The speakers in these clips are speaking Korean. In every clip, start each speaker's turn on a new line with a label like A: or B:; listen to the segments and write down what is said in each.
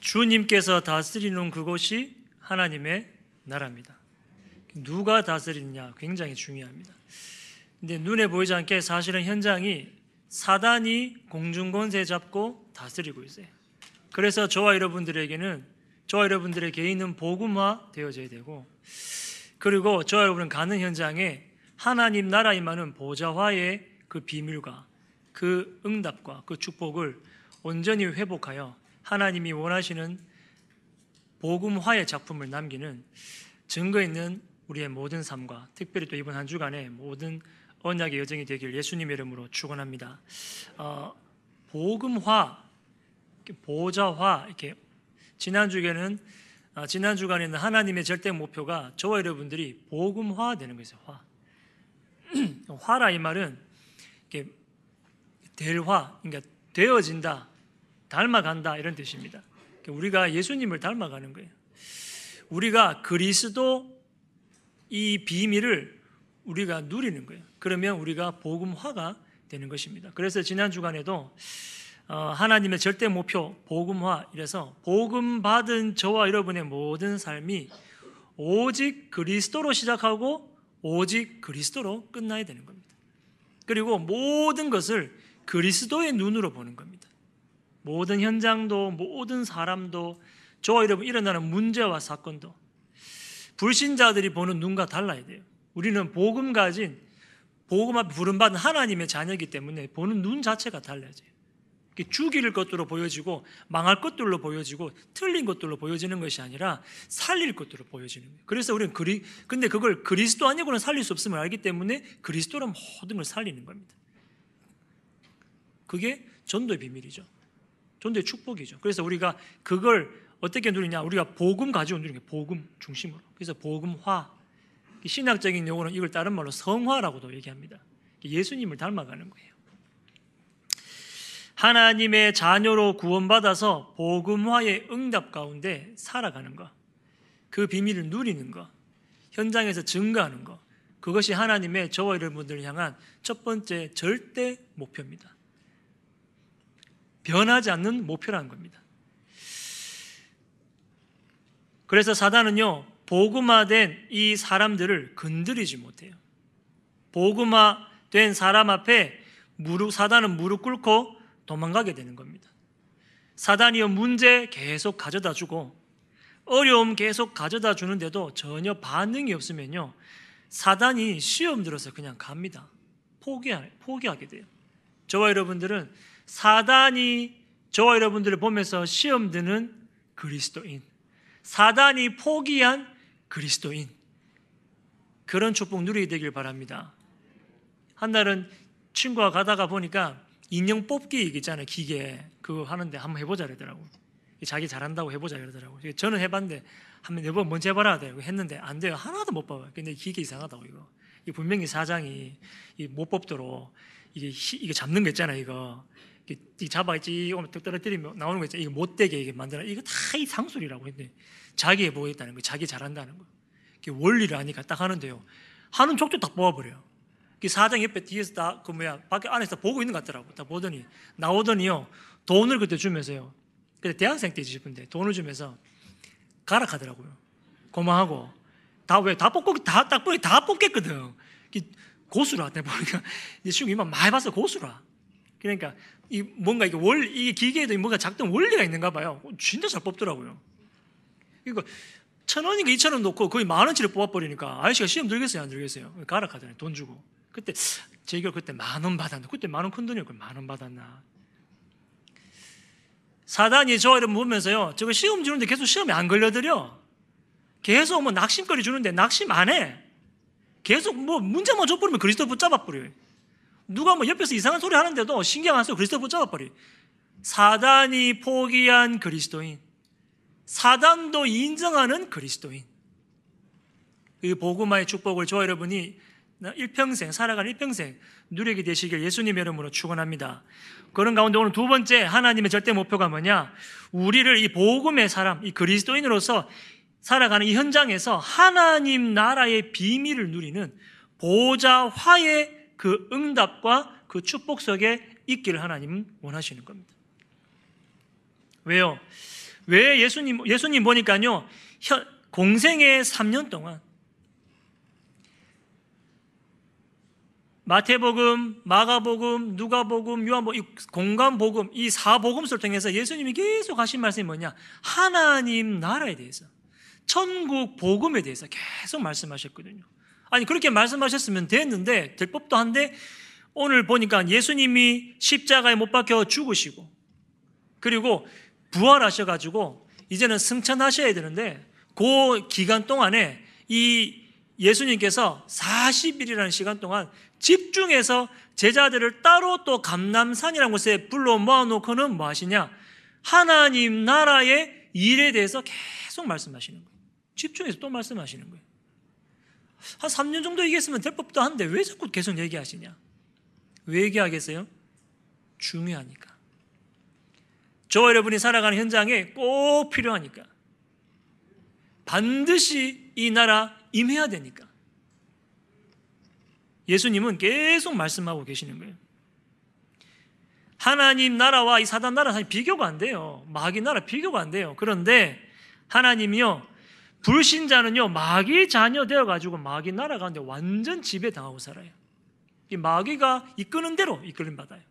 A: 주님께서 다스리는 그곳이 하나님의 나라입니다. 누가 다스리느냐 굉장히 중요합니다. 근데 눈에 보이지 않게 사실은 현장이 사단이 공중 권세 잡고 다스리고 있어요. 그래서 저와 여러분들에게는 저와 여러분들의 개인은 복음화 되어져야 되고 그리고 저와 여러분은 가는 현장에 하나님 나라 임하는 보좌화의 그 비밀과 그 응답과 그 축복을 온전히 회복하여 하나님이 원하시는 복음화의 작품을 남기는 증거 있는 우리의 모든 삶과 특별히 또 이번 한 주간의 모든 언약의 여정이 되길 예수님의 이름으로 축원합니다. 어, 복음화, 보좌화 이렇게 지난 주에는 어, 지난 주간에는 하나님의 절대 목표가 저와 여러분들이 복음화 되는 것이죠. 화. 화라 이 말은 이렇게 될화, 그러니까 되어진다, 닮아간다 이런 뜻입니다. 그러니까 우리가 예수님을 닮아가는 거예요. 우리가 그리스도 이 비밀을 우리가 누리는 거예요. 그러면 우리가 복음화가 되는 것입니다. 그래서 지난 주간에도 어, 하나님의 절대 목표 복음화 이래서 복음 받은 저와 여러분의 모든 삶이 오직 그리스도로 시작하고 오직 그리스도로 끝나야 되는 겁니다. 그리고 모든 것을 그리스도의 눈으로 보는 겁니다. 모든 현장도 모든 사람도 저와 여러분 일어나는 문제와 사건도 불신자들이 보는 눈과 달라야 돼요. 우리는 복음 가진 복음 앞에 부름받은 하나님의 자녀이기 때문에 보는 눈 자체가 달라져요. 죽일 것들로 보여지고 망할 것들로 보여지고 틀린 것들로 보여지는 것이 아니라 살릴 것들로 보여지는 거예요. 그래서 우리는 그리 근데 그걸 그리스도 아니고는 살릴 수 없음을 알기 때문에 그리스도로 모든 걸 살리는 겁니다. 그게 전도의 비밀이죠. 전도의 축복이죠. 그래서 우리가 그걸 어떻게 누리냐? 우리가 복음 가지고 누리는 게 복음 중심으로. 그래서 복음화. 신학적인 용어는 이걸 다른 말로 성화라고도 얘기합니다. 예수님을 닮아가는 거예요. 하나님의 자녀로 구원받아서 복음화의 응답 가운데 살아가는 것. 그 비밀을 누리는 것. 현장에서 증거하는 것. 그것이 하나님의 저와 여러분들을 향한 첫 번째 절대 목표입니다. 변하지 않는 목표라는 겁니다. 그래서 사단은요, 복음화된 이 사람들을 건드리지 못해요. 복음화된 사람 앞에 무릎, 사단은 무릎 꿇고 도망가게 되는 겁니다. 사단이요, 문제 계속 가져다 주고, 어려움 계속 가져다 주는데도 전혀 반응이 없으면요, 사단이 시험 들어서 그냥 갑니다. 포기, 포기하게 돼요. 저와 여러분들은 사단이 저와 여러분들을 보면서 시험 드는 그리스도인, 사단이 포기한 그리스도인, 그런 축복 누리게 되길 바랍니다. 한 날은 친구와 가다가 보니까 인형 뽑기 있잖아요, 기계. 그거 하는데 한번 해보자 그러더라고. 자기 잘한다고 해보자 그러더라고. 저는 해봤는데 한번 내번 먼저 해봐라 하더라고. 했는데 안 돼요. 하나도 못 뽑아요. 근데 기계 이상하다고 이거. 이 분명히 사장이 못 뽑도록 이게 잡는 거 있잖아요, 이거. 이 잡아있지 오면 뚝 떨어뜨리면 나오는 거 있잖아요. 이거 못되게 이게 만들어. 이거 다 이 상술이라고 했는데 자기 해보겠다는 거, 자기 잘한다는 거. 원리를 아니까 딱 하는데요. 하는 족족 딱 뽑아버려요. 그 사장 옆에 뒤에서 다 그 뭐야 밖에 안에서 보고 있는 것 같더라고. 다 보더니 나오더니요 돈을 그때 주면서요. 그때 대학생 때지 싶은데 돈을 주면서 가락하더라고요. 고마하고 다 왜 다 뽑고 다딱 보니 다 뽑겠거든. 고수라 내 보니까 이제 이만 많이 봤어 고수라. 그러니까 이 뭔가 이게 원 이게 기계에도 뭔가 작동 원리가 있는가 봐요. 진짜 잘 뽑더라고요. 이거 천 원인가 이천 원 놓고 거의 만 원치를 뽑아버리니까 아저씨가 시험 들겠어요, 안 들겠어요? 가락하잖아요, 돈 주고. 그때 제결 그때 만 원 받았나? 그때 만 원 큰 돈이었고 만 원 받았나? 사단이 저를 보면서요, 저거 시험 주는데 계속 시험에 안 걸려들여. 계속 뭐 낙심거리 주는데 낙심 안 해. 계속 뭐 문제만 줘버리면 그리스도 붙잡아버려요. 누가 뭐 옆에서 이상한 소리 하는데도 신경 안 쓰고 그리스도 붙잡아버려. 사단이 포기한 그리스도인. 사단도 인정하는 그리스도인. 그 복음화의 축복을 저와 여러분이 일평생 살아가는 일평생 누리게 되시길 예수님의 이름으로 축원합니다. 그런 가운데 오늘 두 번째 하나님의 절대 목표가 뭐냐? 우리를 이 복음의 사람, 이 그리스도인으로서 살아가는 이 현장에서 하나님 나라의 비밀을 누리는 보좌화의 그 응답과 그 축복 속에 있기를 하나님은 원하시는 겁니다. 왜요? 왜 예수님 예수님 보니까요. 현, 공생의 3년 동안 마태복음, 마가복음, 누가복음, 요한복음, 공간복음 이 사복음서를 통해서 예수님이 계속 하신 말씀이 뭐냐? 하나님 나라에 대해서, 천국 복음에 대해서 계속 말씀하셨거든요. 아니 그렇게 말씀하셨으면 됐는데 될 법도 한데 오늘 보니까 예수님이 십자가에 못 박혀 죽으시고 그리고 부활하셔 가지고 이제는 승천하셔야 되는데 그 기간 동안에 이 예수님께서 40일이라는 시간 동안 집중해서 제자들을 따로 또 감남산이라는 곳에 불러 모아놓고는 뭐 하시냐? 하나님 나라의 일에 대해서 계속 말씀하시는 거예요. 집중해서 또 말씀하시는 거예요. 한 3년 정도 얘기했으면 될 법도 한데 왜 자꾸 계속 얘기하시냐? 왜 얘기하겠어요? 중요하니까. 저와 여러분이 살아가는 현장에 꼭 필요하니까. 반드시 이 나라 임해야 되니까. 예수님은 계속 말씀하고 계시는 거예요. 하나님 나라와 이 사단 나라 사실 비교가 안 돼요. 마귀 나라 비교가 안 돼요. 그런데 하나님이요, 불신자는요, 마귀 자녀 되어 가지고 마귀 나라 가운데 완전 지배당하고 살아요. 이 마귀가 이끄는 대로 이끌림 받아요.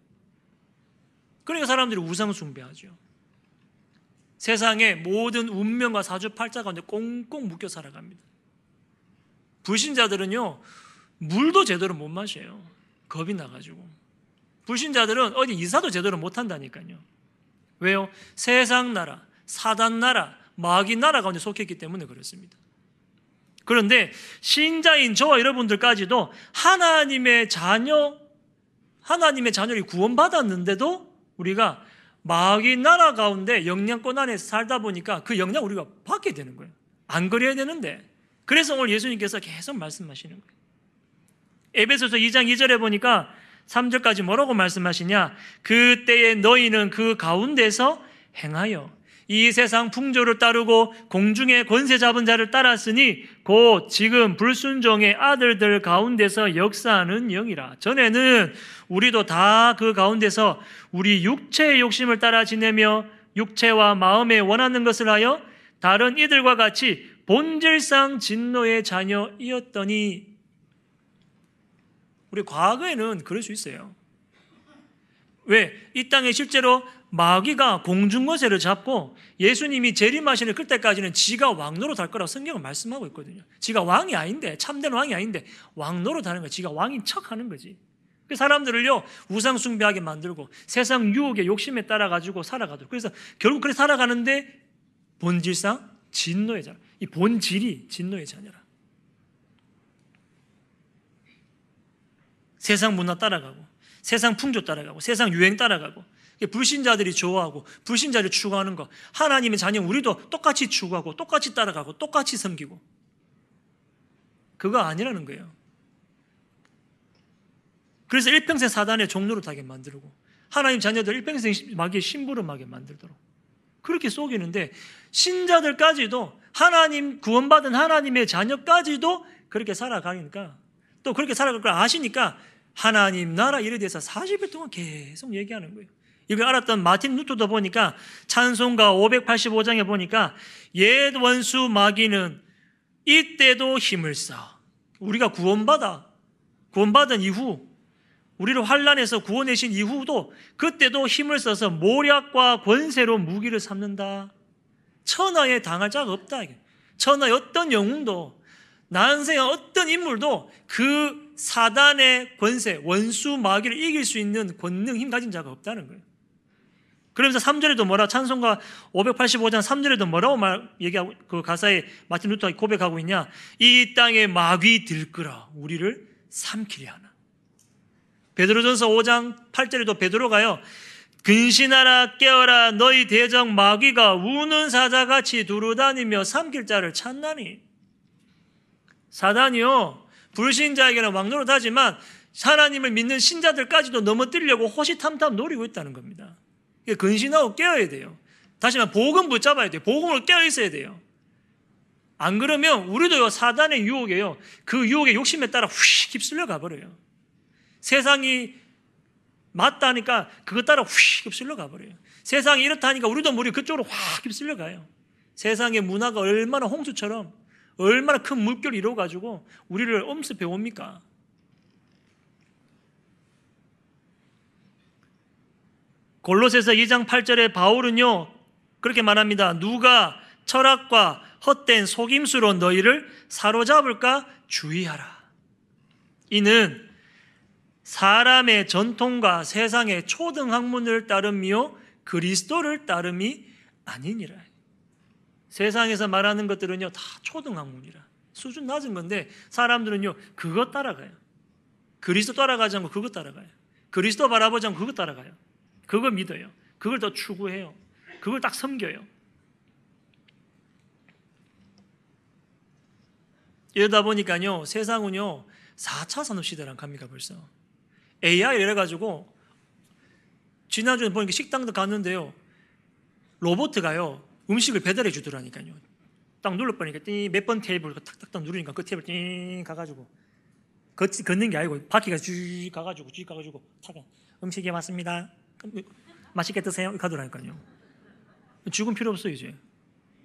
A: 그러니까 사람들이 우상 숭배하죠. 세상의 모든 운명과 사주팔자 가운데 꽁꽁 묶여 살아갑니다. 불신자들은요, 물도 제대로 못 마셔요. 겁이 나가지고. 불신자들은 어디 이사도 제대로 못 한다니까요. 왜요? 세상 나라, 사단 나라, 마귀 나라 가운데 속했기 때문에 그렇습니다. 그런데 신자인 저와 여러분들까지도 하나님의 자녀, 하나님의 자녀를 구원받았는데도 우리가 마귀 나라 가운데 영향권 안에 살다 보니까 그 영향 우리가 받게 되는 거예요. 안 그래야 되는데. 그래서 오늘 예수님께서 계속 말씀하시는 거예요. 에베소서 2장 2절에 보니까 3절까지 뭐라고 말씀하시냐? 그때에 너희는 그 가운데서 행하여 이 세상 풍조를 따르고 공중의 권세 잡은 자를 따랐으니 곧 지금 불순종의 아들들 가운데서 역사하는 영이라. 전에는 우리도 다 그 가운데서 우리 육체의 욕심을 따라 지내며 육체와 마음에 원하는 것을 하여 다른 이들과 같이 본질상 진노의 자녀이었더니 우리 과거에는 그럴 수 있어요. 왜? 이 땅에 실제로 마귀가 공중거세를 잡고 예수님이 재림하시는 그때까지는 지가 왕노로 할 거라고 성경은 말씀하고 있거든요. 지가 왕이 아닌데, 참된 왕이 아닌데, 왕노로 하는 거야. 지가 왕인 척 하는 거지. 그 사람들을요, 우상 숭배하게 만들고 세상 유혹의 욕심에 따라 가지고 살아가도록. 그래서 결국 그렇게 살아가는데 본질상 진노의 자녀. 이 본질이 진노의 자녀라. 세상 문화 따라가고, 세상 풍조 따라가고, 세상 유행 따라가고, 불신자들이 좋아하고, 불신자를 추구하는 거, 하나님의 자녀 우리도 똑같이 추구하고, 똑같이 따라가고, 똑같이 섬기고, 그거 아니라는 거예요. 그래서 일평생 사단의 종로를 타게 만들고, 하나님 자녀들 일평생 마귀의 심부름하게 만들도록. 그렇게 속이는데, 신자들까지도, 하나님, 구원받은 하나님의 자녀까지도 그렇게 살아가니까, 또 그렇게 살아갈 걸 아시니까 하나님 나라 일에 대해서 40일 동안 계속 얘기하는 거예요. 이걸 알았던 마틴 루터도 보니까 찬송가 585장에 보니까 옛 원수 마귀는 이때도 힘을 써. 우리가 구원받아 구원받은 이후 우리를 환란에서 구원해신 이후도 그때도 힘을 써서 모략과 권세로 무기를 삼는다. 천하에 당할 자가 없다. 천하의 어떤 영웅도 난세의 어떤 인물도 그 사단의 권세, 원수 마귀를 이길 수 있는 권능, 힘 가진 자가 없다는 거예요. 그러면서 3절에도 뭐라 찬송가 585장 3절에도 뭐라고 말 얘기하고 그 가사에 마틴 루터가 고백하고 있냐? 이 땅에 마귀 들끓어 우리를 삼키려 하나. 베드로전서 5장 8절에도 베드로가요. 근신하라 깨어라 너희 대적 마귀가 우는 사자같이 두루다니며 삼킬 자를 찾나니 사단이요 불신자에게는 왕노릇 하지만 하나님을 믿는 신자들까지도 넘어뜨리려고 호시탐탐 노리고 있다는 겁니다. 근신하고 깨어야 돼요. 다시 말해 복음 붙잡아야 돼요. 복음을 깨어 있어야 돼요. 안 그러면 우리도요 사단의 유혹에요. 그 유혹의 욕심에 따라 휙 휩쓸려 가버려요. 세상이 맞다니까 그것 따라 휙 휩쓸려 가버려요. 세상이 이렇다니까 우리도 물이 그쪽으로 확 휩쓸려 가요. 세상의 문화가 얼마나 홍수처럼 얼마나 큰 물결을 이루어가지고 우리를 엄습해 옵니까? 골로새서 2장 8절에 바울은요 그렇게 말합니다. 누가 철학과 헛된 속임수로 너희를 사로잡을까 주의하라. 이는 사람의 전통과 세상의 초등학문을 따름이요 그리스도를 따름이 아니니라. 세상에서 말하는 것들은요 다 초등학문이라 수준 낮은 건데 사람들은요 그것 따라가요. 그리스도 따라가지 않고 그것 따라가요. 그리스도 바라보지 않고 그것 따라가요. 그거 믿어요. 그걸 더 추구해요. 그걸 딱 섬겨요. 이러다 보니까요, 세상은요, 4차 산업시대랑 갑니까, 벌써. AI 이래가지고, 지난주에 보니까 식당도 갔는데요, 로봇가요, 음식을 배달해 주더라니까요. 딱 눌러보니까 몇 번 테이블 탁탁탁 누르니까 그 테이블 띵 가가지고, 걷, 걷는 게 아니고, 바퀴가 쭉 가가지고, 쭉 가가지고, 차가 음식이 왔습니다. 맛있게 드세요. 가더라니까요. 죽은 필요 없어요, 이제.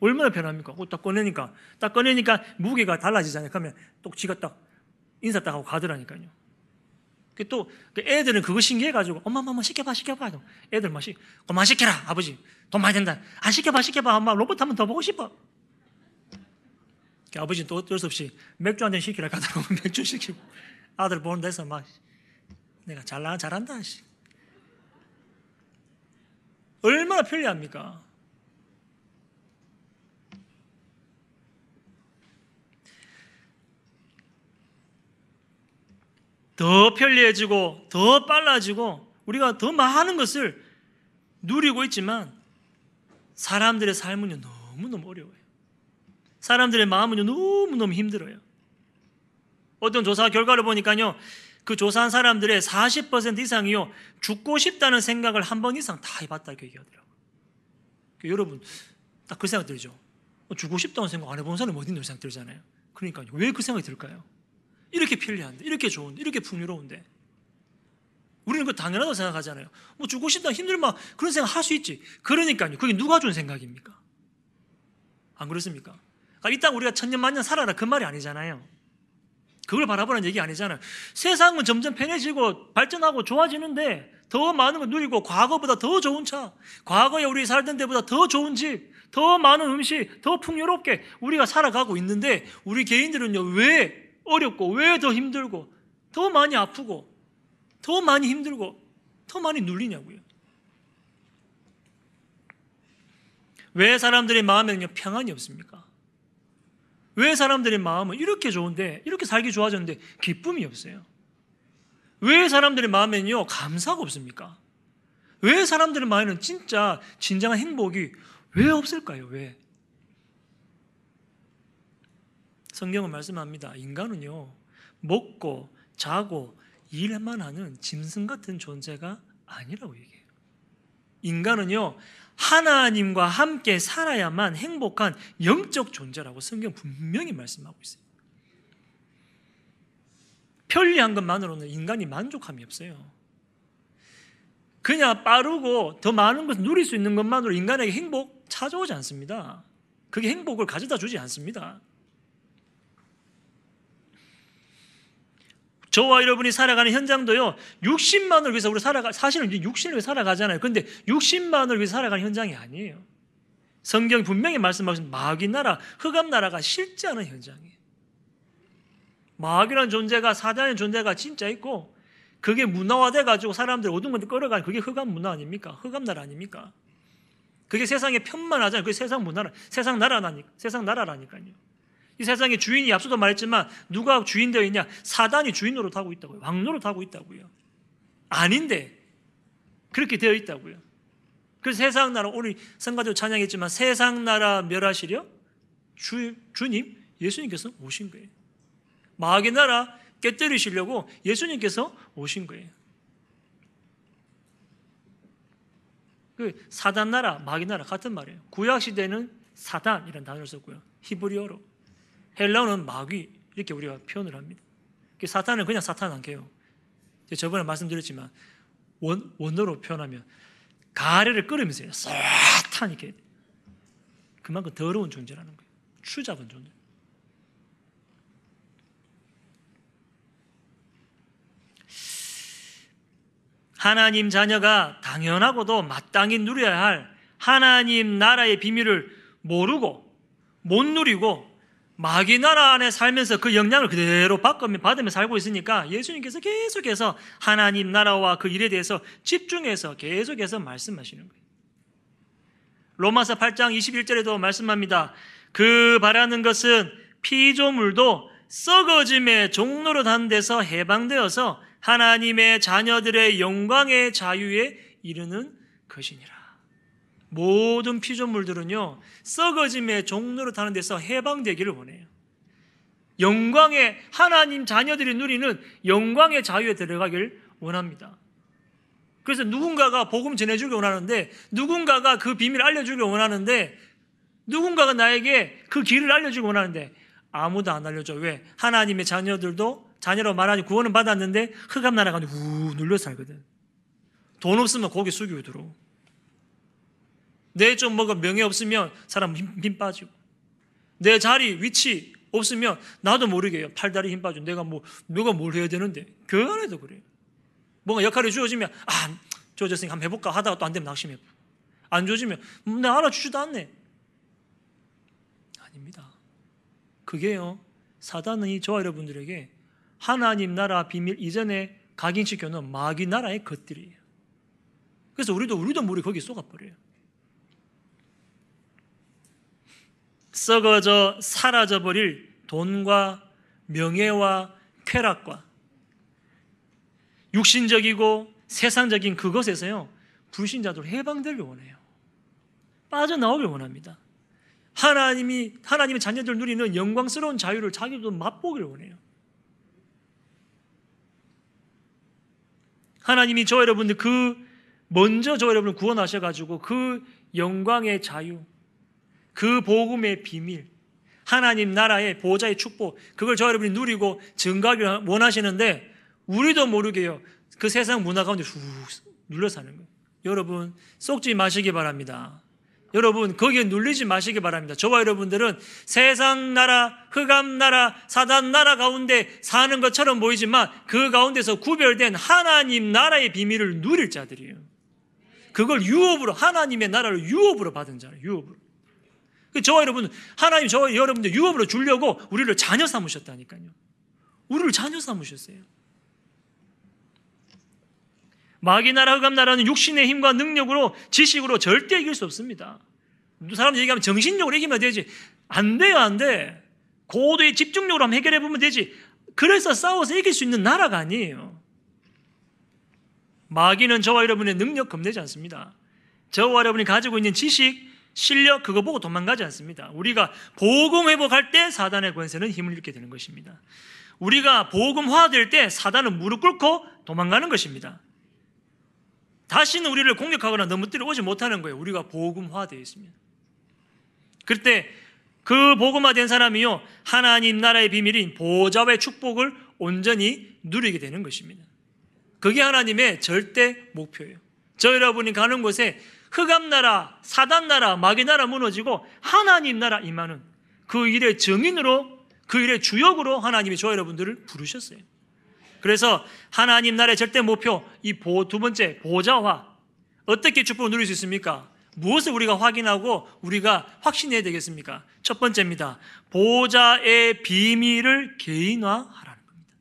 A: 얼마나 편합니까? 그거 딱 꺼내니까. 딱 꺼내니까 무게가 달라지잖아요. 그러면 또 지가 딱 인사 딱 하고 가더라니까요. 그 또, 그 애들은 그거 신기해가지고, 엄마, 엄마, 시켜봐, 시켜봐. 애들 막 시, 그만 시켜라, 아버지. 돈 많이 된다. 안 시켜봐, 시켜봐. 엄마, 로봇 한번 더 보고 싶어. 그 아버지는 또 어쩔 수 없이 맥주 한 잔 시키라 가더라고. 맥주 시키고. 아들 보는 데서 막, 내가 잘나, 잘한다, 씨. 얼마나 편리합니까? 더 편리해지고 더 빨라지고 우리가 더 많은 것을 누리고 있지만 사람들의 삶은요 너무너무 어려워요. 사람들의 마음은요 너무너무 힘들어요. 어떤 조사 결과를 보니까요 그 조사한 사람들의 40% 이상이요 죽고 싶다는 생각을 한 번 이상 다 해봤다 이렇게 얘기하더라고요. 그러니까 여러분 딱 그 생각 들죠. 어, 죽고 싶다는 생각 안 해본 사람이 어디 있는 생각 들잖아요. 그러니까 왜 그 생각이 들까요? 이렇게 편리한데, 이렇게 좋은데, 이렇게 풍요로운데. 우리는 그 당연하다고 생각하잖아요. 뭐 죽고 싶다 힘들면 그런 생각 할 수 있지. 그러니까요. 그게 누가 준 생각입니까? 안 그렇습니까? 그러니까 이땅 우리가 천년만년 살아라 그 말이 아니잖아요. 그걸 바라보는 얘기 아니잖아요. 세상은 점점 편해지고 발전하고 좋아지는데 더 많은 걸 누리고 과거보다 더 좋은 차, 과거에 우리 살던 데보다 더 좋은 집, 더 많은 음식, 더 풍요롭게 우리가 살아가고 있는데 우리 개인들은요 왜 어렵고 왜 더 힘들고 더 많이 아프고 더 많이 힘들고 더 많이 눌리냐고요. 왜 사람들의 마음에는요 평안이 없습니까? 왜 사람들의 마음은 이렇게 좋은데 이렇게 살기 좋아졌는데 기쁨이 없어요? 왜 사람들의 마음에는요 감사가 없습니까? 왜 사람들의 마음에는 진짜 진정한 행복이 왜 없을까요? 왜? 성경은 말씀합니다. 인간은요, 먹고, 자고, 일만 하는 짐승 같은 존재가 아니라고 얘기해요. 인간은요, 하나님과 함께 살아야만 행복한 영적 존재라고 성경 분명히 말씀하고 있어요. 편리한 것만으로는 인간이 만족함이 없어요. 그냥 빠르고 더 많은 것을 누릴 수 있는 것만으로 인간에게 행복 찾아오지 않습니다. 그게 행복을 가져다 주지 않습니다. 저와 여러분이 살아가는 현장도요, 60만을 위해서 우리 살아가, 사실은 육신을 위해 살아가잖아요. 근데 60만을 위해 살아가는 현장이 아니에요. 성경이 분명히 말씀하신 마귀 나라, 흑암 나라가 실제 하는 현장이에요. 마귀라는 존재가, 사단의 존재가 진짜 있고, 그게 문화화돼가지고 사람들 어두운 건데 끌어가는 그게 흑암 문화 아닙니까? 흑암 나라 아닙니까? 그게 세상에 편만 하잖아요. 그게 세상 문화라, 세상 나라라니까, 세상 나라라니까요. 이 세상에 주인이 앞서도 말했지만 누가 주인 되어 있냐? 사단이 주인 하고 있다고요. 왕 노릇 하고 있다고요. 아닌데 그렇게 되어 있다고요. 그래서 세상 나라 오늘 성가대로 찬양했지만 세상 나라 멸하시려 주, 주님 예수님께서 오신 거예요. 마귀 나라 깨뜨리시려고 예수님께서 오신 거예요. 그 사단 나라, 마귀 나라 같은 말이에요. 구약 시대는 사단이라는 단어를 썼고요. 히브리어로 헬라어는 마귀 이렇게 우리가 표현을 합니다. 사탄은 그냥 사탄 안 개요. 저번에 말씀드렸지만 원, 원어로 표현하면 가래를 끓으면서 싹탄 이렇게 그만큼 더러운 존재라는 거예요. 추잡은 존재. 하나님 자녀가 당연하고도 마땅히 누려야 할 하나님 나라의 비밀을 모르고 못 누리고 마귀 나라 안에 살면서 그 영향을 그대로 받으며, 살고 있으니까 예수님께서 계속해서 하나님 나라와 그 일에 대해서 집중해서 계속해서 말씀하시는 거예요. 로마서 8장 21절에도 말씀합니다. 그 바라는 것은 피조물도 썩어짐의 종로로 단 데서 해방되어서 하나님의 자녀들의 영광의 자유에 이르는 것이니라. 모든 피조물들은요, 썩어짐의 종로로 타는 데서 해방되기를 원해요. 영광의, 하나님 자녀들이 누리는 영광의 자유에 들어가길 원합니다. 그래서 누군가가 복음 전해주길 원하는데, 누군가가 그 비밀을 알려주길 원하는데, 누군가가 나에게 그 길을 알려주길 원하는데, 아무도 안 알려줘. 왜? 하나님의 자녀들도 자녀로 말하니 구원은 받았는데 흑암 나라가 우 눌려 살거든. 돈 없으면 고개 숙이고 들어. 내 좀 뭐가 명예 없으면 사람 힘, 힘 빠지고. 내 자리, 위치 없으면 나도 모르게 팔다리 힘 빠지고 내가 뭐, 누가 뭘 해야 되는데. 그 안에도 그래요. 뭔가 역할이 주어지면, 아, 주어졌으니까 한번 해볼까 하다가 또 안 되면 낙심해. 안 주어지면, 음, 내 알아주지도 않네. 아닙니다. 그게요, 사단이 저와 여러분들에게 하나님 나라 비밀 이전에 각인시켜놓은 마귀 나라의 것들이에요. 그래서 우리도 우리도 모르게 거기 쏘가버려요. 썩어져 사라져 버릴 돈과 명예와 쾌락과 육신적이고 세상적인 그것에서요 불신자들 해방되길 원해요. 빠져나오길 원합니다. 하나님이 하나님의 자녀들 누리는 영광스러운 자유를 자기도 맛보길 원해요. 하나님이 저 여러분들 그 먼저 저 여러분을 구원하셔 가지고 그 영광의 자유, 그 복음의 비밀, 하나님 나라의 보좌의 축복, 그걸 저 여러분이 누리고 증가하길 원하시는데 우리도 모르게요. 그 세상 문화 가운데 후 눌러 사는 거예요. 여러분 쏙지 마시기 바랍니다. 여러분 거기에 눌리지 마시기 바랍니다. 저와 여러분들은 세상 나라, 흑암 나라, 사단 나라 가운데 사는 것처럼 보이지만 그 가운데서 구별된 하나님 나라의 비밀을 누릴 자들이에요. 그걸 유업으로 하나님의 나라를 유업으로 받은 자예요. 유업으로. 그 저와 여러분 하나님 저와 여러분들 유업으로 주려고 우리를 자녀 삼으셨다니까요. 우리를 자녀 삼으셨어요. 마귀 나라, 흑암 나라는 육신의 힘과 능력으로 지식으로 절대 이길 수 없습니다. 사람 얘기하면 정신력으로 이기면 되지. 안 돼요, 안 돼. 고도의 집중력으로 한번 해결해 보면 되지. 그래서 싸워서 이길 수 있는 나라가 아니에요. 마귀는 저와 여러분의 능력 겁내지 않습니다. 저와 여러분이 가지고 있는 지식, 실력, 그거 보고 도망가지 않습니다. 우리가 보금 회복할 때 사단의 권세는 힘을 잃게 되는 것입니다. 우리가 보금화 될 때 사단은 무릎 꿇고 도망가는 것입니다. 다시는 우리를 공격하거나 넘어뜨려 오지 못하는 거예요. 우리가 복음화되어 있습니다. 그때 그 복음화된 사람이요 하나님 나라의 비밀인 보좌의 축복을 온전히 누리게 되는 것입니다. 그게 하나님의 절대 목표예요. 저 여러분이 가는 곳에 흑암 나라, 사단 나라, 마귀 나라 무너지고 하나님 나라 임하는 그 일의 증인으로 그 일의 주역으로 하나님이 저 여러분들을 부르셨어요. 그래서 하나님 나라의 절대 목표 이 두 번째 보좌화 어떻게 축복을 누릴 수 있습니까? 무엇을 우리가 확인하고 우리가 확신해야 되겠습니까? 첫 번째입니다. 보좌의 비밀을 개인화하라는 겁니다.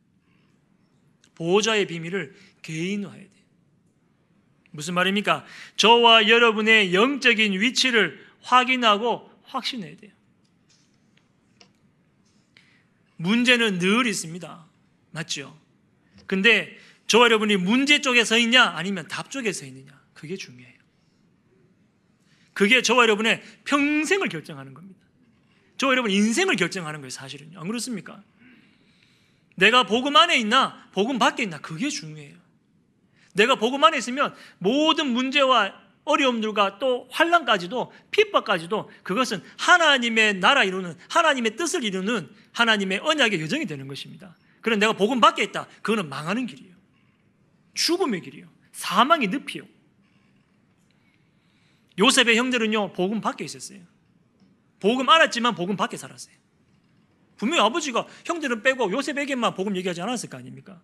A: 보좌의 비밀을 개인화해야 돼요. 무슨 말입니까? 저와 여러분의 영적인 위치를 확인하고 확신해야 돼요. 문제는 늘 있습니다. 맞죠? 근데 저와 여러분이 문제 쪽에 서 있냐 아니면 답 쪽에 서 있느냐 그게 중요해요. 그게 저와 여러분의 평생을 결정하는 겁니다. 저와 여러분 인생을 결정하는 거예요 사실은요. 안 그렇습니까? 내가 복음 안에 있나 복음 밖에 있나 그게 중요해요. 내가 복음 안에 있으면 모든 문제와 어려움들과 또 환란까지도 핍박까지도 그것은 하나님의 나라 이루는 하나님의 뜻을 이루는 하나님의 언약의 여정이 되는 것입니다. 그럼 내가 복음 밖에 있다. 그거는 망하는 길이에요. 죽음의 길이에요. 사망의 늪이요. 요셉의 형들은요 복음 밖에 있었어요. 복음 알았지만 복음 밖에 살았어요. 분명히 아버지가 형들은 빼고 요셉에게만 복음 얘기하지 않았을 거 아닙니까?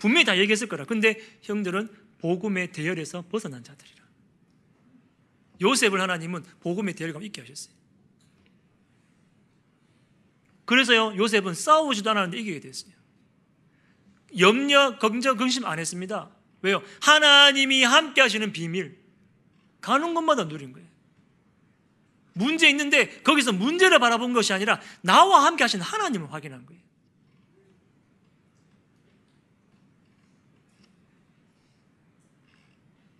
A: 분명히 다 얘기했을 거라. 근데 형들은 복음의 대열에서 벗어난 자들이라. 요셉을 하나님은 복음의 대열감 있게 하셨어요. 그래서요 요셉은 싸우지도 않았는데 이기게 됐어요. 염려, 걱정, 근심 안 했습니다. 왜요? 하나님이 함께 하시는 비밀 가는 곳마다 누린 거예요. 문제 있는데 거기서 문제를 바라본 것이 아니라 나와 함께 하신 하나님을 확인한 거예요.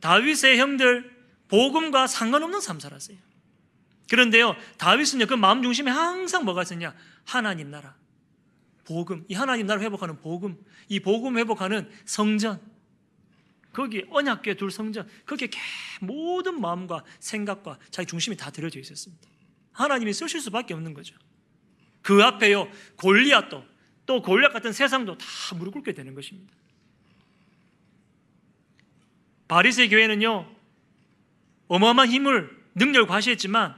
A: 다윗의 형들 복음과 상관없는 삶 살았어요. 그런데요, 다윗은요, 그 마음 중심에 항상 뭐가 있었냐? 하나님 나라. 복음, 이 하나님 나라 회복하는 복음, 이 복음 회복하는 성전, 거기 언약궤 둘 성전, 거기에 모든 마음과 생각과 자기 중심이 다 들어져 있었습니다. 하나님이 쓰실 수밖에 없는 거죠. 그 앞에요, 골리앗도, 또 골리앗 같은 세상도 다 무릎 꿇게 되는 것입니다. 바리새 교회는요, 어마어마한 힘을 능력을 과시했지만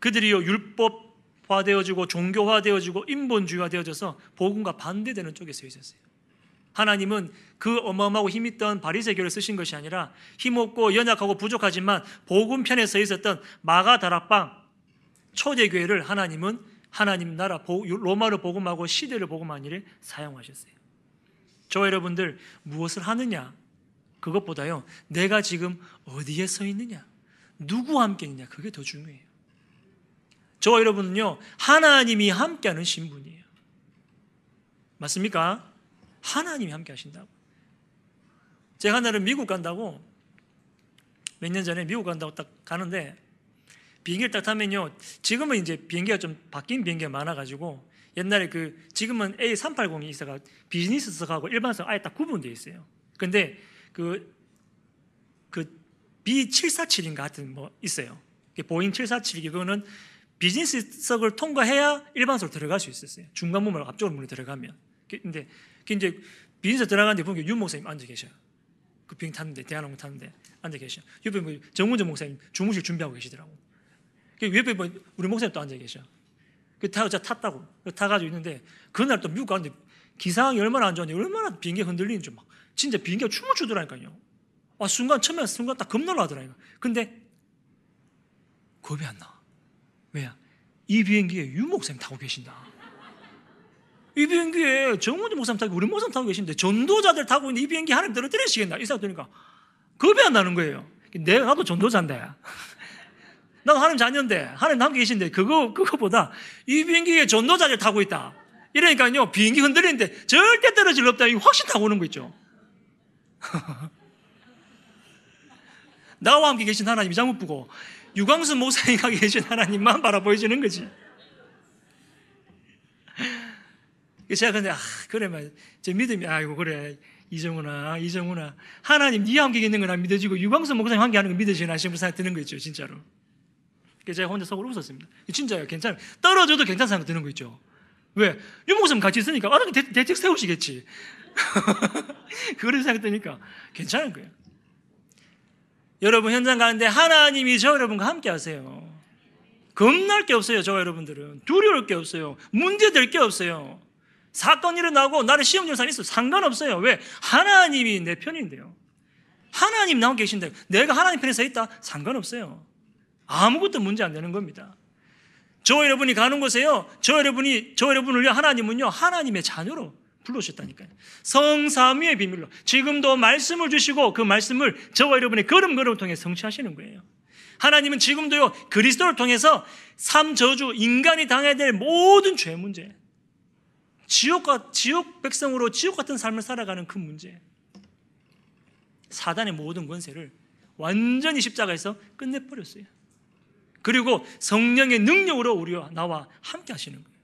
A: 그들이요 율법화되어지고 종교화되어지고 인본주의화되어져서 복음과 반대되는 쪽에 서 있었어요. 하나님은 그 어마어마하고 힘있던 바리새 교를 쓰신 것이 아니라 힘없고 연약하고 부족하지만 복음 편에 서 있었던 마가 다락방 초대 교회를 하나님은 하나님 나라 로마를 복음하고 시대를 복음한 일에 사용하셨어요. 저 여러분들 무엇을 하느냐 그것보다요 내가 지금 어디에 서 있느냐 누구와 함께 있느냐 그게 더 중요해요. 저 여러분은요 하나님이 함께하는 신분이에요. 맞습니까? 하나님이 함께 하신다고. 제가 하나를 미국 간다고 몇 년 전에 미국 간다고 딱 가는데 비행기를 딱 타면요. 지금은 이제 비행기가 좀 바뀐 비행기가 많아가지고 옛날에 그 지금은 A380이 있어가 비즈니스석하고 일반석 아예 딱 구분되어 있어요. 근데 그, 그 B747인가 같은 뭐 있어요. 보잉 747 이거는 비즈니스석을 통과해야 일반석으로 들어갈 수 있었어요. 중간 문으로 앞쪽으로 문에 들어가면. 근데 그 이제 비즈니스 들어가는데 보니까 윤 목사님 앉아 계셔요. 그 비행 탔는데 대한항공 탔는데 앉아 계셔. 옆에 뭐 정문정 목사님 주무실 준비하고 계시더라고. 그 옆에 뭐 우리 목사님 또 앉아 계셔. 그 타고 자 탔다고 그 타가지고 있는데 그날 또 미국 가는데 기상이 얼마나 안 좋은지 얼마나 비행기 흔들리는 줄막 진짜 비행기가 춤을 추더라니까요. 아 순간 처음에 순간 딱 겁나라더라니까. 근데 겁이 안 나. 왜야? 이 비행기에 유 목사님 타고 계신다. 이 비행기에 정문지 목사님 타고 우리 목사님 타고 계신데 전도자들 타고 있는 이 비행기 하나님 떨어뜨리시겠나? 이 생각 드니까 겁이 안 나는 거예요. 내가 나도 전도자인데. 나도 하나님 자녀인데 하나님 함께 계신데 그거 그거보다 이 비행기에 전도자들 타고 있다. 이러니까요 비행기 흔들리는데 절대 떨어질 리 없다. 이 확신 타고 오는 거 있죠. 나와 함께 계신 하나님이 잘못 보고 유광수 목사님과 계신 하나님만 바라보여주는 거지. 제가 근데 아 그래 말제 믿음이 아이고 그래 이정훈아 이정훈아 하나님 네 함께 있는 건안 믿어지고 유광수 목사님 함께 하는 건 믿어지나 싶은 생각 드는 거 있죠 진짜로. 제가 혼자 속으로 웃었습니다. 진짜요 괜찮아요. 떨어져도 괜찮은 생각 드는 거 있죠. 왜? 유 목사님 같이 있으니까 아 대, 대책 세우시겠지. 그런 생각 드니까 괜찮은 거예요. 여러분 현장 가는데 하나님이 저 여러분과 함께 하세요. 겁날 게 없어요, 저 여러분들은. 두려울 게 없어요. 문제될 게 없어요. 사건 일어나고 나를 시험 연산 있어 상관없어요. 왜? 하나님이 내 편인데요. 하나님 나와 계신데 내가 하나님 편에 서 있다? 상관없어요. 아무것도 문제 안 되는 겁니다. 저 여러분이 가는 곳에요. 저 여러분이 저 여러분을 위해 하나님은요. 하나님의 자녀로 불러오셨다니까요. 성삼위의 비밀로 지금도 말씀을 주시고 그 말씀을 저와 여러분의 걸음걸음을 통해 성취하시는 거예요. 하나님은 지금도요 그리스도를 통해서 삼 저주 인간이 당해야 될 모든 죄 문제, 지옥과 지옥 백성으로 지옥 같은 삶을 살아가는 그 문제, 사단의 모든 권세를 완전히 십자가에서 끝내버렸어요. 그리고 성령의 능력으로 우리와 나와 함께 하시는 거예요.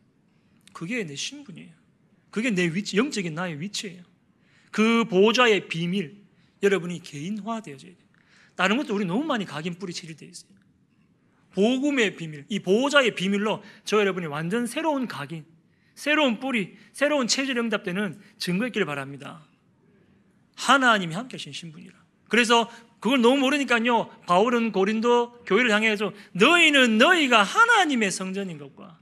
A: 그게 내 신분이에요. 그게 내 위치, 영적인 나의 위치예요. 그 보좌의 비밀, 여러분이 개인화되어져야 돼요. 다른 것도 우리 너무 많이 각인 뿌리 체질되어 있어요. 복음의 비밀, 이 보호자의 비밀로 저 여러분이 완전 새로운 각인, 새로운 뿌리, 새로운 체질 응답되는 증거있기를 바랍니다. 하나님이 함께 하신 신분이라. 그래서 그걸 너무 모르니까요. 바울은 고린도 교회를 향해서 너희는 너희가 하나님의 성전인 것과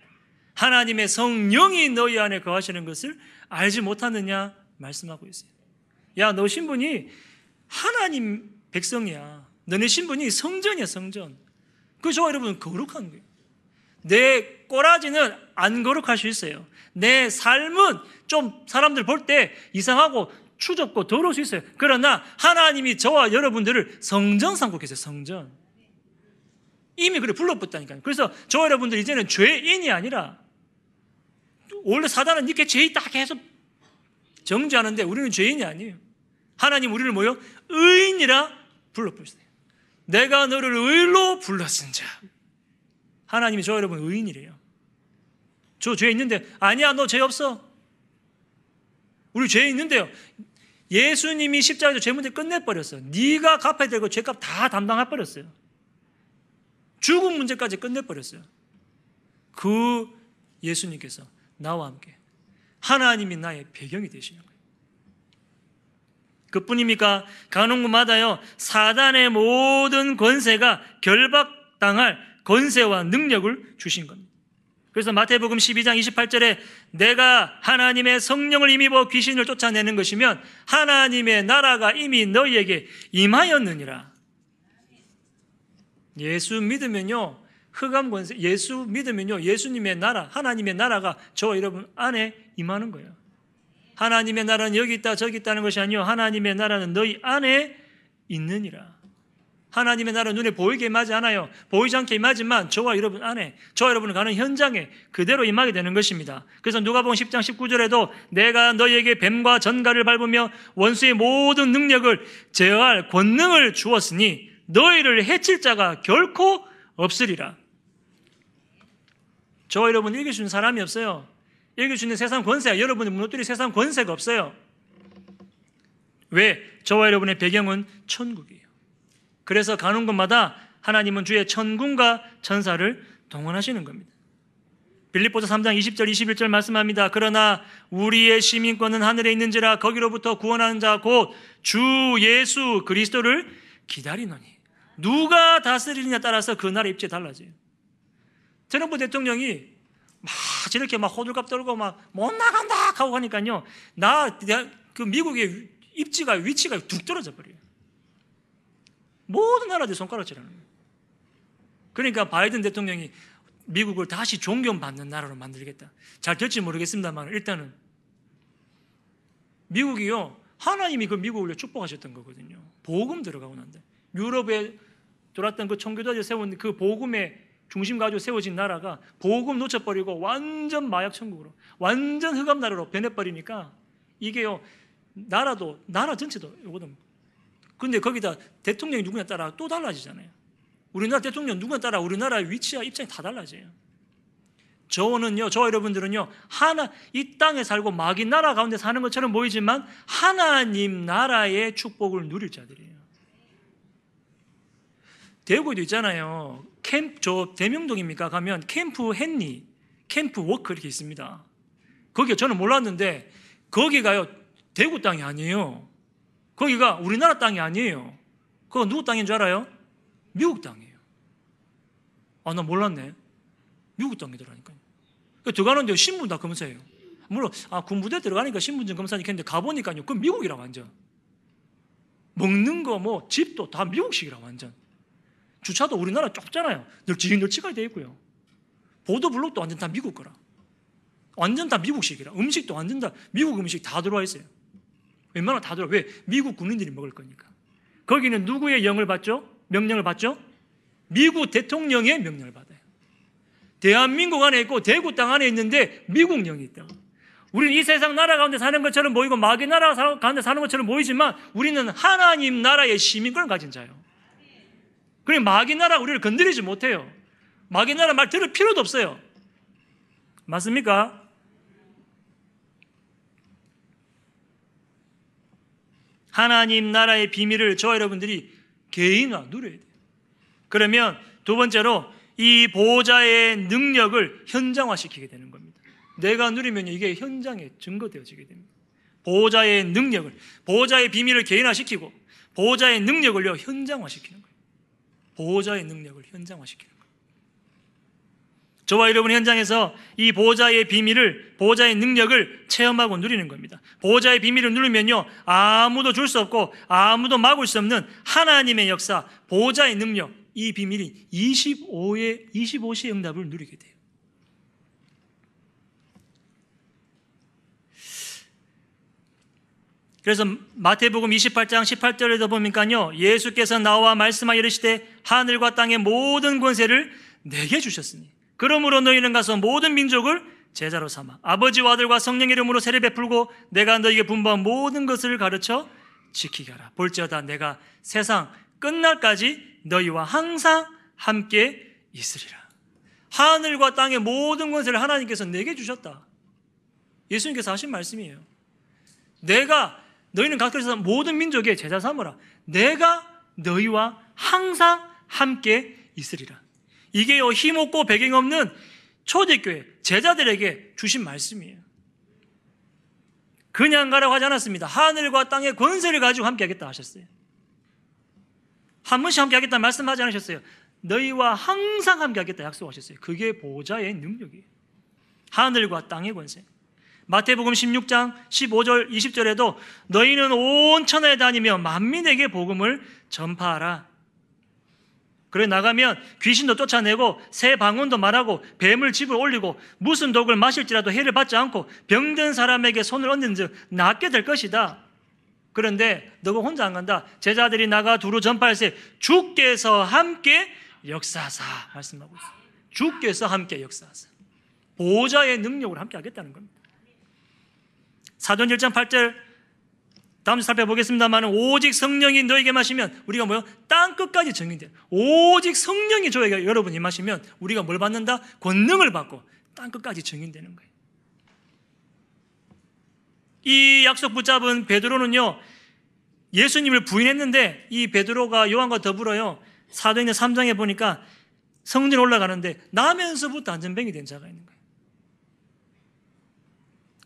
A: 하나님의 성령이 너희 안에 거하시는 것을 알지 못하느냐 말씀하고 있어요. 야, 너 신분이 하나님 백성이야. 너네 신분이 성전이야, 성전. 그저 여러분 거룩한 거예요. 내 꼬라지는 안 거룩할 수 있어요. 내 삶은 좀 사람들 볼 때 이상하고 추접고 더러울 수 있어요. 그러나 하나님이 저와 여러분들을 성전 삼고 계세요. 성전. 이미 그래 불러붙다니까요. 그래서 저 여러분들 이제는 죄인이 아니라 원래 사단은 이렇게 죄 있다 계속 정죄하는데 우리는 죄인이 아니에요. 하나님 우리를 뭐요? 의인이라 불러보세요. 내가 너를 의로 불렀은 자. 하나님이 저 여러분 의인이래요. 저 죄 있는데 아니야 너 죄 없어. 우리 죄 있는데요. 예수님이 십자가에서 죄 문제 끝내버렸어요. 네가 갚아야 되고 죄값 다 담당해 버렸어요. 죽음 문제까지 끝내버렸어요. 그 예수님께서 나와 함께 하나님이 나의 배경이 되시는 거예요. 그뿐입니까? 가는 곳마다요 사단의 모든 권세가 결박당할 권세와 능력을 주신 겁니다. 그래서 마태복음 12장 28절에 내가 하나님의 성령을 힘입어 귀신을 쫓아내는 것이면 하나님의 나라가 이미 너희에게 임하였느니라. 예수 믿으면요 흑암 권세 예수 믿으면요 예수님의 나라 하나님의 나라가 저 여러분 안에 임하는 거예요. 하나님의 나라는 여기 있다 저기 있다는 것이 아니요 하나님의 나라는 너희 안에 있느니라. 하나님의 나라 눈에 보이게 임하지 않아요. 보이지 않게 임하지만 저와 여러분 안에, 저와 여러분을 가는 현장에 그대로 임하게 되는 것입니다. 그래서 누가복음 10장 19절에도 내가 너희에게 뱀과 전갈을 밟으며 원수의 모든 능력을 제어할 권능을 주었으니 너희를 해칠 자가 결코 없으리라. 저와 여러분 있는 사람이 없어요. 있는 세상 권세야. 여러분이 무너뜨릴 세상 권세가 없어요. 왜? 저와 여러분의 배경은 천국이에요. 그래서 가는 곳마다 하나님은 주의 천군과 천사를 동원하시는 겁니다. 빌립보서 3장 20절 21절 말씀합니다. 그러나 우리의 시민권은 하늘에 있는지라 거기로부터 구원하는 자 곧 주 예수 그리스도를 기다리노니 누가 다스리느냐 따라서 그 나라 입지 달라져요. 트럼프 대통령이 막 저렇게 막 호들갑 떨고 막 못 나간다 하고 하니까요. 나 그 미국의 입지가 위치가 뚝 떨어져 버려요. 모든 나라들이 손가락질하는 거예요. 그러니까 바이든 대통령이 미국을 다시 존경받는 나라로 만들겠다. 잘 될지 모르겠습니다만 일단은 미국이요 하나님이 그 미국을 축복하셨던 거거든요. 복음 들어가고 난데 유럽에 돌았던 그 청교도에 세운 그 복음의 중심 가지고 세워진 나라가 복음 놓쳐버리고 완전 마약 천국으로 완전 흑암 나라로 변해버리니까 이게요 나라도 나라 전체도 요거는 근데 거기다 대통령이 누구냐 따라 또 달라지잖아요. 우리나라 대통령 누구냐 따라 우리나라의 위치와 입장이 다 달라져요. 저는요, 저 여러분들은요, 하나, 이 땅에 살고 마귀 나라 가운데 사는 것처럼 보이지만 하나님 나라의 축복을 누릴 자들이에요. 대구에도 있잖아요. 캠프, 저 대명동입니까? 가면 캠프 헨리, 캠프 워커 이렇게 있습니다. 거기 저는 몰랐는데 거기가요, 대구 땅이 아니에요. 거기가 우리나라 땅이 아니에요. 그거 누구 땅인 줄 알아요? 미국 땅이에요. 아, 나 몰랐네. 미국 땅이더라니까요. 그 들어가는데 신분 다 검사해요. 물론, 아, 군부대 들어가니까 신분증 검사니까 했는데 가보니까요. 그건 미국이라 완전. 먹는 거, 뭐, 집도 다 미국식이라 완전. 주차도 우리나라 좁잖아요. 널찍 널찍하게 돼 있고요. 보도 블록도 완전 다 미국 거라. 완전 다 미국식이라. 음식도 완전 다 미국 음식 다 들어와 있어요. 웬만하면 다 들어. 왜? 미국 국민들이 먹을 거니까. 거기는 누구의 영을 받죠? 명령을 받죠? 미국 대통령의 명령을 받아요. 대한민국 안에 있고 대구 땅 안에 있는데 미국 영이 있다. 우리는 이 세상 나라 가운데 사는 것처럼 보이고 마귀 나라 가운데 사는 것처럼 보이지만 우리는 하나님 나라의 시민권을 가진 자요. 그래 마귀 나라 우리를 건드리지 못해요. 마귀 나라 말 들을 필요도 없어요. 맞습니까? 하나님 나라의 비밀을 저 여러분들이 개인화 누려야 돼요. 그러면 두 번째로 이 보호자의 능력을 현장화시키게 되는 겁니다. 내가 누리면 이게 현장에 증거되어지게 됩니다. 보호자의 능력을, 보호자의 비밀을 개인화시키고 보호자의 능력을요 현장화시키는 거예요. 보호자의 능력을 현장화시키는. 저와 여러분 현장에서 이 보호자의 비밀을 보호자의 능력을 체험하고 누리는 겁니다. 보호자의 비밀을 누리면요 아무도 줄 수 없고 아무도 막을 수 없는 하나님의 역사, 보호자의 능력 이 비밀이 25의 25시의 응답을 누리게 돼요. 그래서 마태복음 28장 18절에도 보니까요. 예수께서 나와 말씀하여 이르시되 하늘과 땅의 모든 권세를 내게 주셨으니 그러므로 너희는 가서 모든 민족을 제자로 삼아 아버지와 아들과 성령 이름으로 세례 베풀고 내가 너희에게 분부한 모든 것을 가르쳐 지키게 하라. 볼지어다 내가 세상 끝날까지 너희와 항상 함께 있으리라. 하늘과 땅의 모든 권세를 하나님께서 내게 주셨다. 예수님께서 하신 말씀이에요. 내가 너희는 각도에서 모든 민족의 제자 삼으라. 내가 너희와 항상 함께 있으리라. 이게요 힘없고 배경 없는 초대교회 제자들에게 주신 말씀이에요. 그냥 가라고 하지 않았습니다. 하늘과 땅의 권세를 가지고 함께 하겠다 하셨어요. 한 번씩 함께 하겠다 말씀하지 않으셨어요. 너희와 항상 함께 하겠다 약속하셨어요. 그게 보호자의 능력이에요. 하늘과 땅의 권세. 마태복음 16장 15절 20절에도 너희는 온 천하에 다니며 만민에게 복음을 전파하라. 그래 나가면 귀신도 쫓아내고 새 방언도 말하고 뱀을 집을 올리고 무슨 독을 마실지라도 해를 받지 않고 병든 사람에게 손을 얹는 즉 낫게 될 것이다. 그런데 너가 혼자 안 간다. 제자들이 나가 두루 전파할세 주께서 함께 역사하사 말씀하고 있어요. 주께서 함께 역사하사. 보호자의 능력으로 함께 하겠다는 겁니다. 사도전 1장 8절 다음 주 살펴보겠습니다만 오직 성령이 너에게 마시면 우리가 뭐요? 땅 끝까지 정인돼요. 오직 성령이 저에게 여러분이 마시면 우리가 뭘 받는다? 권능을 받고 땅 끝까지 정인되는 거예요. 이 약속 붙잡은 베드로는요. 예수님을 부인했는데 이 베드로가 요한과 더불어요. 사도행전 3장에 보니까 성전 올라가는데 나면서부터 안전뱅이 된 자가 있는 거예요.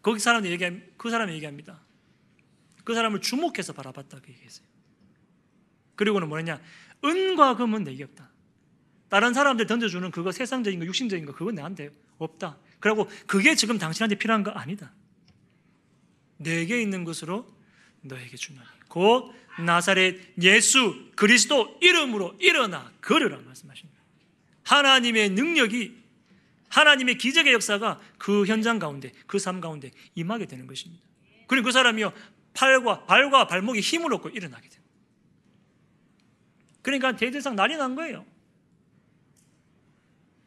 A: 거기 사람들이 얘기 그 사람이 얘기합니다. 그 사람을 주목해서 바라봤다고 얘기했어요. 그리고는 뭐냐? 은과 금은 내게 없다. 다른 사람들 던져주는 그거 세상적인 거, 육신적인 거, 그건 내한테 없다. 그리고 그게 지금 당신한테 필요한 거 아니다. 내게 있는 것으로 너에게 주나니. 곧 나사렛 예수 그리스도 이름으로 일어나 걸으라 말씀하십니다. 하나님의 능력이 하나님의 기적의 역사가 그 현장 가운데 그 삶 가운데 임하게 되는 것입니다. 그리고 그 사람이요 팔과 발과 발목에 힘을 얻고 일어나게 됩니다. 그러니까 대대상 난리 난 거예요.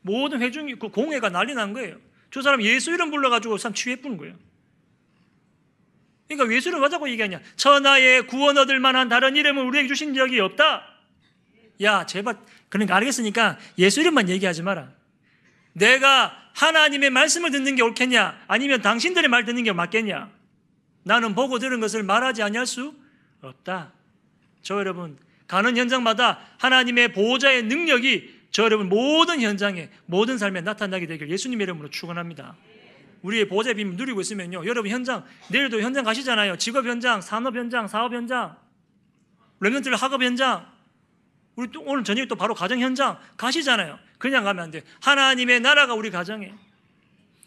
A: 모든 회중이 그 공회가 난리 난 거예요. 저 사람 예수 이름 불러가지고 참 취해뿐 거예요. 그러니까 예수를 뭐자고 얘기하냐? 천하에 구원 얻을 만한 다른 이름을 우리에게 주신 적이 없다. 야, 제발 그러니까 알겠으니까 예수 이름만 얘기하지 마라. 내가 하나님의 말씀을 듣는 게 옳겠냐? 아니면 당신들의 말 듣는 게 맞겠냐? 나는 보고 들은 것을 말하지 아니할 수 없다. 저 여러분 가는 현장마다 하나님의 보호자의 능력이 저 여러분 모든 현장에 모든 삶에 나타나게 되길 예수님 이름으로 축원합니다. 우리의 보호자의 비밀 누리고 있으면요. 여러분 현장 내일도 현장 가시잖아요. 직업 현장, 산업 현장, 사업 현장, 랩런트 학업 현장. 우리 또 오늘 저녁에 또 바로 가정 현장 가시잖아요. 그냥 가면 안 돼. 하나님의 나라가 우리 가정에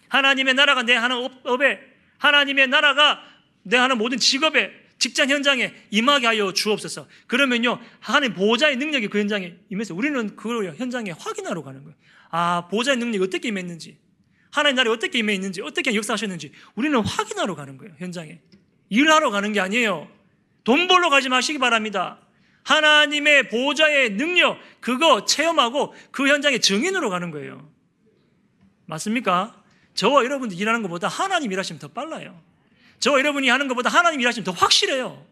A: 하나님의 나라가 내 하는 업에 하나님의 나라가 내 하는 모든 직업에 직장 현장에 임하게 하여 주옵소서. 그러면요, 하나님 보호자의 능력이 그 현장에 임해서 우리는 그걸 현장에 확인하러 가는 거예요. 아, 보호자의 능력이 어떻게 임했는지, 하나님 나라에 어떻게 임해 있는지, 어떻게 역사하셨는지 우리는 확인하러 가는 거예요, 현장에. 일하러 가는 게 아니에요. 돈 벌러 가지 마시기 바랍니다. 하나님의 보호자의 능력, 그거 체험하고 그 현장의 증인으로 가는 거예요. 맞습니까? 저와 여러분들 일하는 것보다 하나님 일하시면 더 빨라요. 저와 여러분이 하는 것보다 하나님 일하시면 더 확실해요.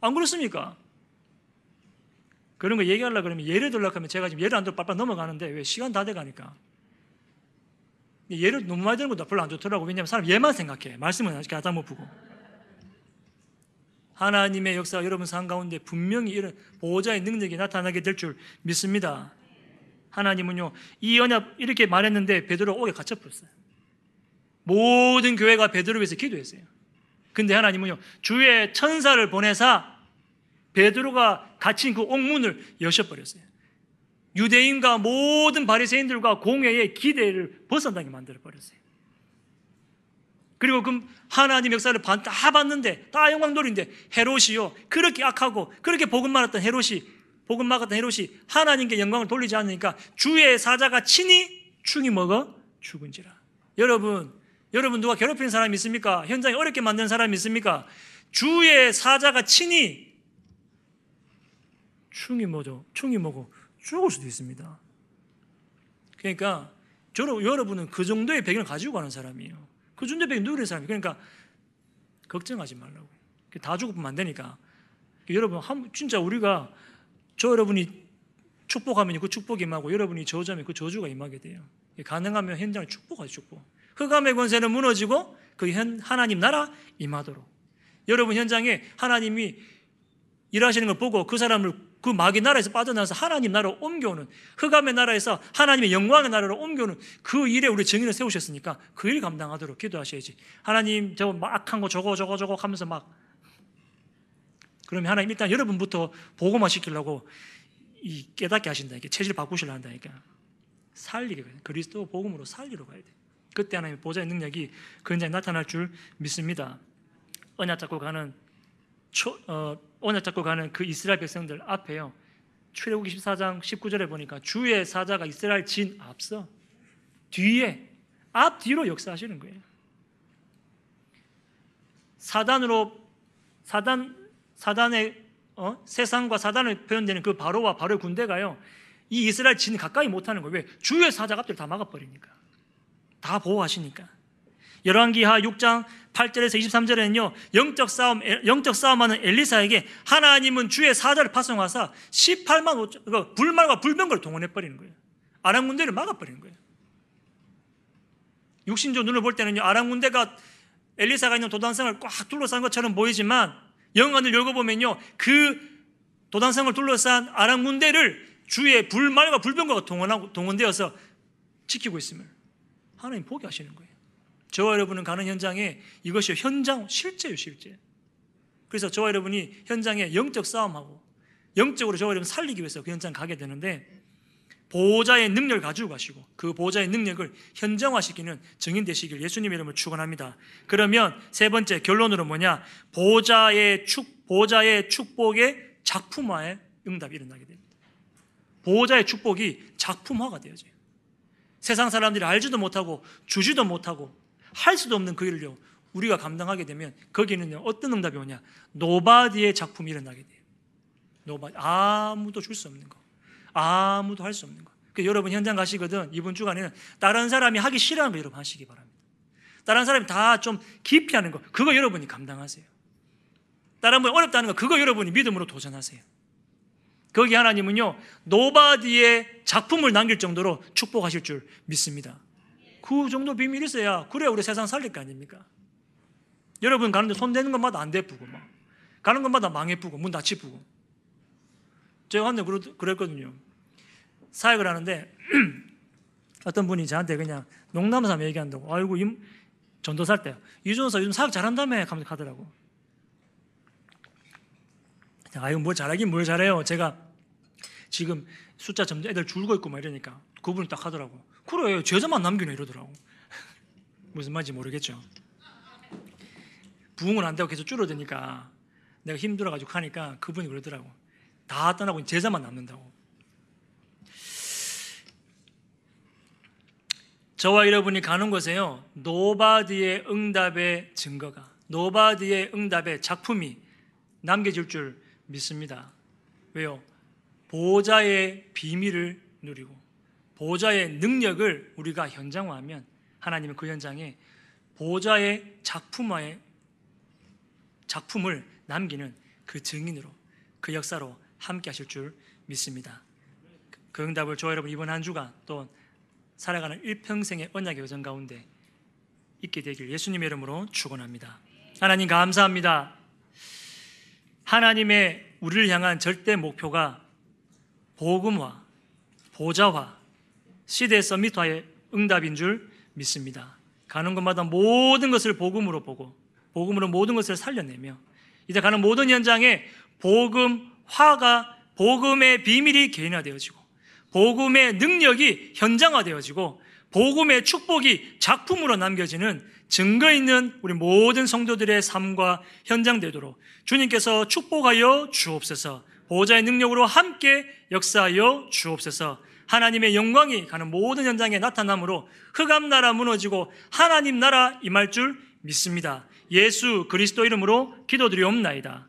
A: 안 그렇습니까? 그런 거 얘기하려고 그러면 예를 들려고 하면 제가 지금 예를 안 들어 빨빨 넘어가는데 왜 시간 다 돼가니까. 예를 너무 많이 드는 것도 별로 안 좋더라고. 왜냐하면 사람 얘만 생각해. 말씀은 아직 갖다 못 보고. 하나님의 역사가 여러분 삶 가운데 분명히 이런 보호자의 능력이 나타나게 될 줄 믿습니다. 하나님은요, 이 언약 이렇게 말했는데 베드로 옥에 갇혀버렸어요. 모든 교회가 베드로 위해서 기도했어요. 근데 하나님은요, 주의 천사를 보내사 베드로가 갇힌 그 옥문을 여셔버렸어요. 유대인과 모든 바리새인들과 공회의 기대를 벗어나게 만들어 버렸어요. 그리고 그 하나님 역사를 다 봤는데 다 영광돌인데 헤롯이요 그렇게 악하고 그렇게 복음 많았던 헤롯이 복음 막았던 헤롯이 하나님께 영광을 돌리지 않으니까 주의 사자가 친히 충이 먹어 죽은지라. 여러분 여러분 누가 괴롭히는 사람이 있습니까? 현장에 어렵게 만드는 사람이 있습니까? 주의 사자가 친히 충이 뭐죠? 충이 뭐고 죽을 수도 있습니다. 그러니까 여러분은 그 정도의 배경을 가지고 가는 사람이에요. 그 배경 누리는 사람이에요. 그러니까 걱정하지 말라고. 다 죽으면 안 되니까. 여러분 진짜 우리가 저 여러분이 축복하면 그 축복이 임하고 여러분이 저주하면 그 저주가 임하게 돼요. 가능하면 현장을 축복하죠, 축복. 흑암의 권세는 무너지고 그 현, 하나님 나라 임하도록. 여러분 현장에 하나님이 일하시는 걸 보고 그 사람을 그 마귀 나라에서 빠져나와서 하나님 나라로 옮겨오는 흑암의 나라에서 하나님의 영광의 나라로 옮겨오는 그 일에 우리 증인을 세우셨으니까 그 일 감당하도록 기도하셔야지. 하나님 저 악한 거 저거 저거 저거 하면서 막 그러면 하나님 일단 여러분부터 보고만 시키려고 이 깨닫게 하신다. 이게 체질 바꾸시려 한다니까. 살리게 그리스도 복음으로 살리러 가야 돼. 그때 하나님 보좌의 능력이 그 현장에 나타날 줄 믿습니다. 언약 잡고 가는 초, 어, 언약 잡고 가는 그 이스라엘 백성들 앞에요. 출애굽기 14장 19절에 보니까 주의 사자가 이스라엘 진 앞서 뒤에 앞 뒤로 역사하시는 거예요. 사단으로 사단 사단의 어? 세상과 사단을 표현되는 그 바로와 바로의 군대가요. 이 이스라엘 진 가까이 못하는 거예요. 왜? 주의 사자가 앞뒤를 다 막아버리니까. 다 보호하시니까. 열왕기하 6장 8절에서 23절에는요 영적 싸움 영적 싸움하는 엘리사에게 하나님은 주의 사자를 파송하사 18만 5천 그 불말과 불병거를 동원해 버리는 거예요. 아람 군대를 막아 버리는 거예요. 육신적 눈을 볼 때는요 아람 군대가 엘리사가 있는 도단성을 꽉 둘러싼 것처럼 보이지만 영안을 읽어보면요 그 도단성을 둘러싼 아람 군대를 주의 불말과 불병거가 동원하고 동원되어서 지키고 있음을 하나님 보게 하시는 거예요. 저와 여러분은 가는 현장에 이것이 현장 실제요 실제. 그래서 저와 여러분이 현장에 영적 싸움하고 영적으로 저와 여러분 살리기 위해서 그 현장 가게 되는데 보호자의 능력을 가지고 가시고 그 보호자의 능력을 현정화시키는 증인 되시길 예수님 이름을 축원합니다. 그러면 세 번째 결론으로 뭐냐? 보좌의 축 보좌의 축복의 작품화의 응답이 일어나게 됩니다. 보좌의 축복이 작품화가 되어져요. 세상 사람들이 알지도 못하고 주지도 못하고 할 수도 없는 그 일을요. 우리가 감당하게 되면 거기는요. 어떤 응답이 오냐? nobody의 작품이 일어나게 돼요. nobody. 아무도 줄 수 없는 거. 아무도 할 수 없는 거. 그 여러분 현장 가시거든. 이번 주간에는 다른 사람이 하기 싫어하는 거 여러분 하시기 바랍니다. 다른 사람이 다 좀 기피하는 거. 그거 여러분이 감당하세요. 다른 분이 어렵다는 거. 그거 여러분이 믿음으로 도전하세요. 거기 하나님은요. nobody의 작품을 남길 정도로 축복하실 줄 믿습니다. 그 정도 비밀이 있어야 그래야 우리 세상 살릴 거 아닙니까? 여러분 가는데 손 대는 것마다 안 대쁘고 막 가는 것마다 망해쁘고 문 닫히쁘고 제가 한데 그랬거든요. 사역을 하는데 어떤 분이 저한테 그냥 농담삼 얘기한다고 아이고 임, 전도살 때 이준서 요즘 사역 잘한다며 하면서 가더라고. 아이고 뭘 잘하긴 뭘 잘해요. 제가 지금 숫자 점점 애들 줄고 있고 막 이러니까 그분이 딱 하더라고. 그래 제자만 남기네 이러더라고. 무슨 말인지 모르겠죠. 부흥을 안 되고 계속 줄어드니까 내가 힘들어가지고 하니까 그분이 그러더라고. 다 떠나고 제자만 남는다고. 저와 여러분이 가는 곳에요. nobody의 응답의 증거가 nobody의 응답의 작품이 남겨질 줄 믿습니다. 왜요? 보좌의 비밀을 누리고 보좌의 능력을 우리가 현장화하면 하나님은 그 현장에 보좌의 작품화의 작품을 남기는 그 증인으로 그 역사로 함께 하실 줄 믿습니다. 그 응답을 저 여러분 이번 한 주간 또 살아가는 일평생의 언약의 여정 가운데 있게 되길 예수님의 이름으로 축원합니다. 하나님 감사합니다. 하나님의 우리를 향한 절대 목표가 복음화, 보좌화, 시대 서밋화의 응답인 줄 믿습니다. 가는 곳마다 모든 것을 복음으로 보고 복음으로 모든 것을 살려내며 이제 가는 모든 현장에 복음화가 복음의 비밀이 개인화되어지고 복음의 능력이 현장화되어지고 복음의 축복이 작품으로 남겨지는 증거 있는 우리 모든 성도들의 삶과 현장되도록 주님께서 축복하여 주옵소서 보호자의 능력으로 함께 역사하여 주옵소서 하나님의 영광이 가는 모든 현장에 나타남으로 흑암 나라 무너지고 하나님 나라 임할 줄 믿습니다. 예수 그리스도 이름으로 기도드리옵나이다.